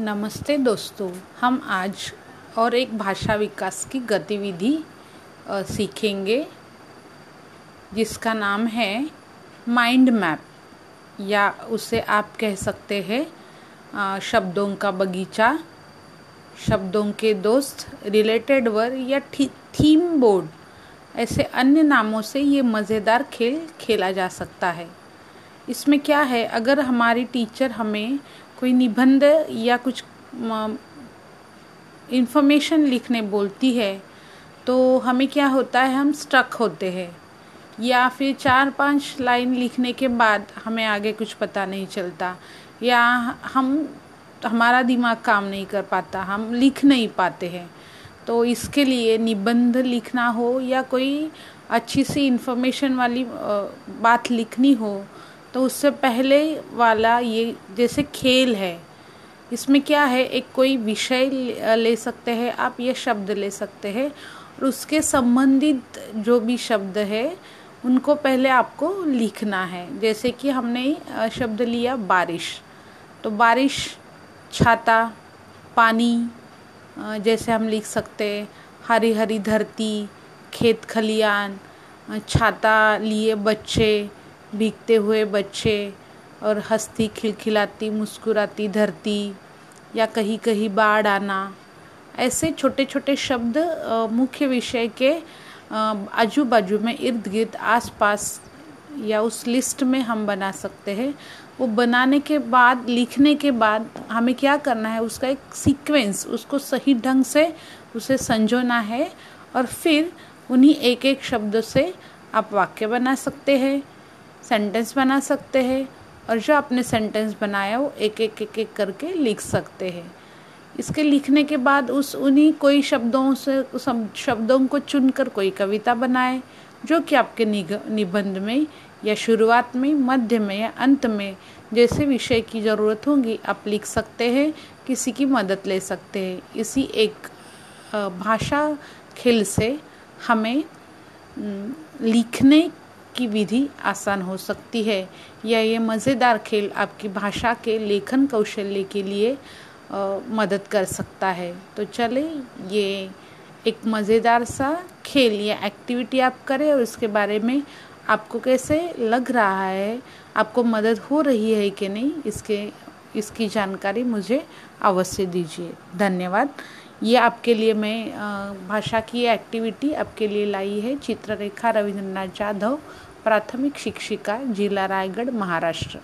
नमस्ते दोस्तों, हम आज और एक भाषा विकास की गतिविधि सीखेंगे, जिसका नाम है माइंड मैप, या उसे आप कह सकते हैं शब्दों का बगीचा। शब्दों के दोस्त रिलेटेड वर्ड या थीम बोर्ड ऐसे अन्य नामों से ये मज़ेदार खेल खेला जा सकता है। इसमें क्या है, अगर हमारी टीचर हमें कोई निबंध या कुछ इंफॉर्मेशन लिखने बोलती है तो हमें क्या होता है, हम स्ट्रक होते हैं। या फिर चार पाँच लाइन लिखने के बाद हमें आगे कुछ पता नहीं चलता। या हम, हमारा दिमाग काम नहीं कर पाता, हम लिख नहीं पाते हैं। तो इसके लिए निबंध लिखना हो या कोई अच्छी सी इन्फॉर्मेशन वाली बात लिखनी हो तो उससे पहले वाला ये जैसे खेल है, इसमें क्या है, एक कोई विषय ले सकते हैं, आप ये शब्द ले सकते हैं और उसके संबंधित जो भी शब्द है, उनको पहले आपको लिखना है। जैसे कि हमने शब्द लिया बारिश तो बारिश, छाता, पानी जैसे हम लिख सकते हैं हरी हरी धरती, खेत खलियान छाता लिए बच्चे भीगते हुए बच्चे और हंसती, खिलखिलाती, मुस्कुराती, धरती या कहीं कहीं बाढ़ आना, ऐसे छोटे छोटे शब्द मुख्य विषय के आजू बाजू में इर्द गिर्द आस पास या उस लिस्ट में हम बना सकते हैं। वो बनाने के बाद, लिखने के बाद हमें क्या करना है, उसका एक सीक्वेंस उसको सही ढंग से उसे संजोना है और फिर उन्हीं एक एक शब्द से आप वाक्य बना सकते हैं। सेंटेंस बना सकते हैं और जो आपने सेंटेंस बनाया वो एक एक एक एक करके लिख सकते हैं। इसके लिखने के बाद उस, उन्हीं कोई शब्दों से शब्दों को चुनकर कोई कविता बनाए, जो कि आपके निबंध में या शुरुआत में, मध्य में या अंत में जैसे विषय की ज़रूरत होगी, आप लिख सकते हैं, किसी की मदद ले सकते हैं। इसी एक भाषा खेल से हमें लिखने की विधि आसान हो सकती है। या ये मज़ेदार खेल आपकी भाषा के लेखन कौशल्य के लिए आ, मदद कर सकता है। तो चले ये एक मज़ेदार सा खेल या एक्टिविटी आप करें और इसके बारे में आपको कैसे लग रहा है आपको मदद हो रही है कि नहीं इसके इसकी जानकारी मुझे अवश्य दीजिए। धन्यवाद। ये आपके लिए मैं भाषा की एक्टिविटी आपके लिए लाई है। चित्ररेखा रविंद्रनाथ जाधव, प्राथमिक शिक्षिका, जिला रायगढ़, महाराष्ट्र।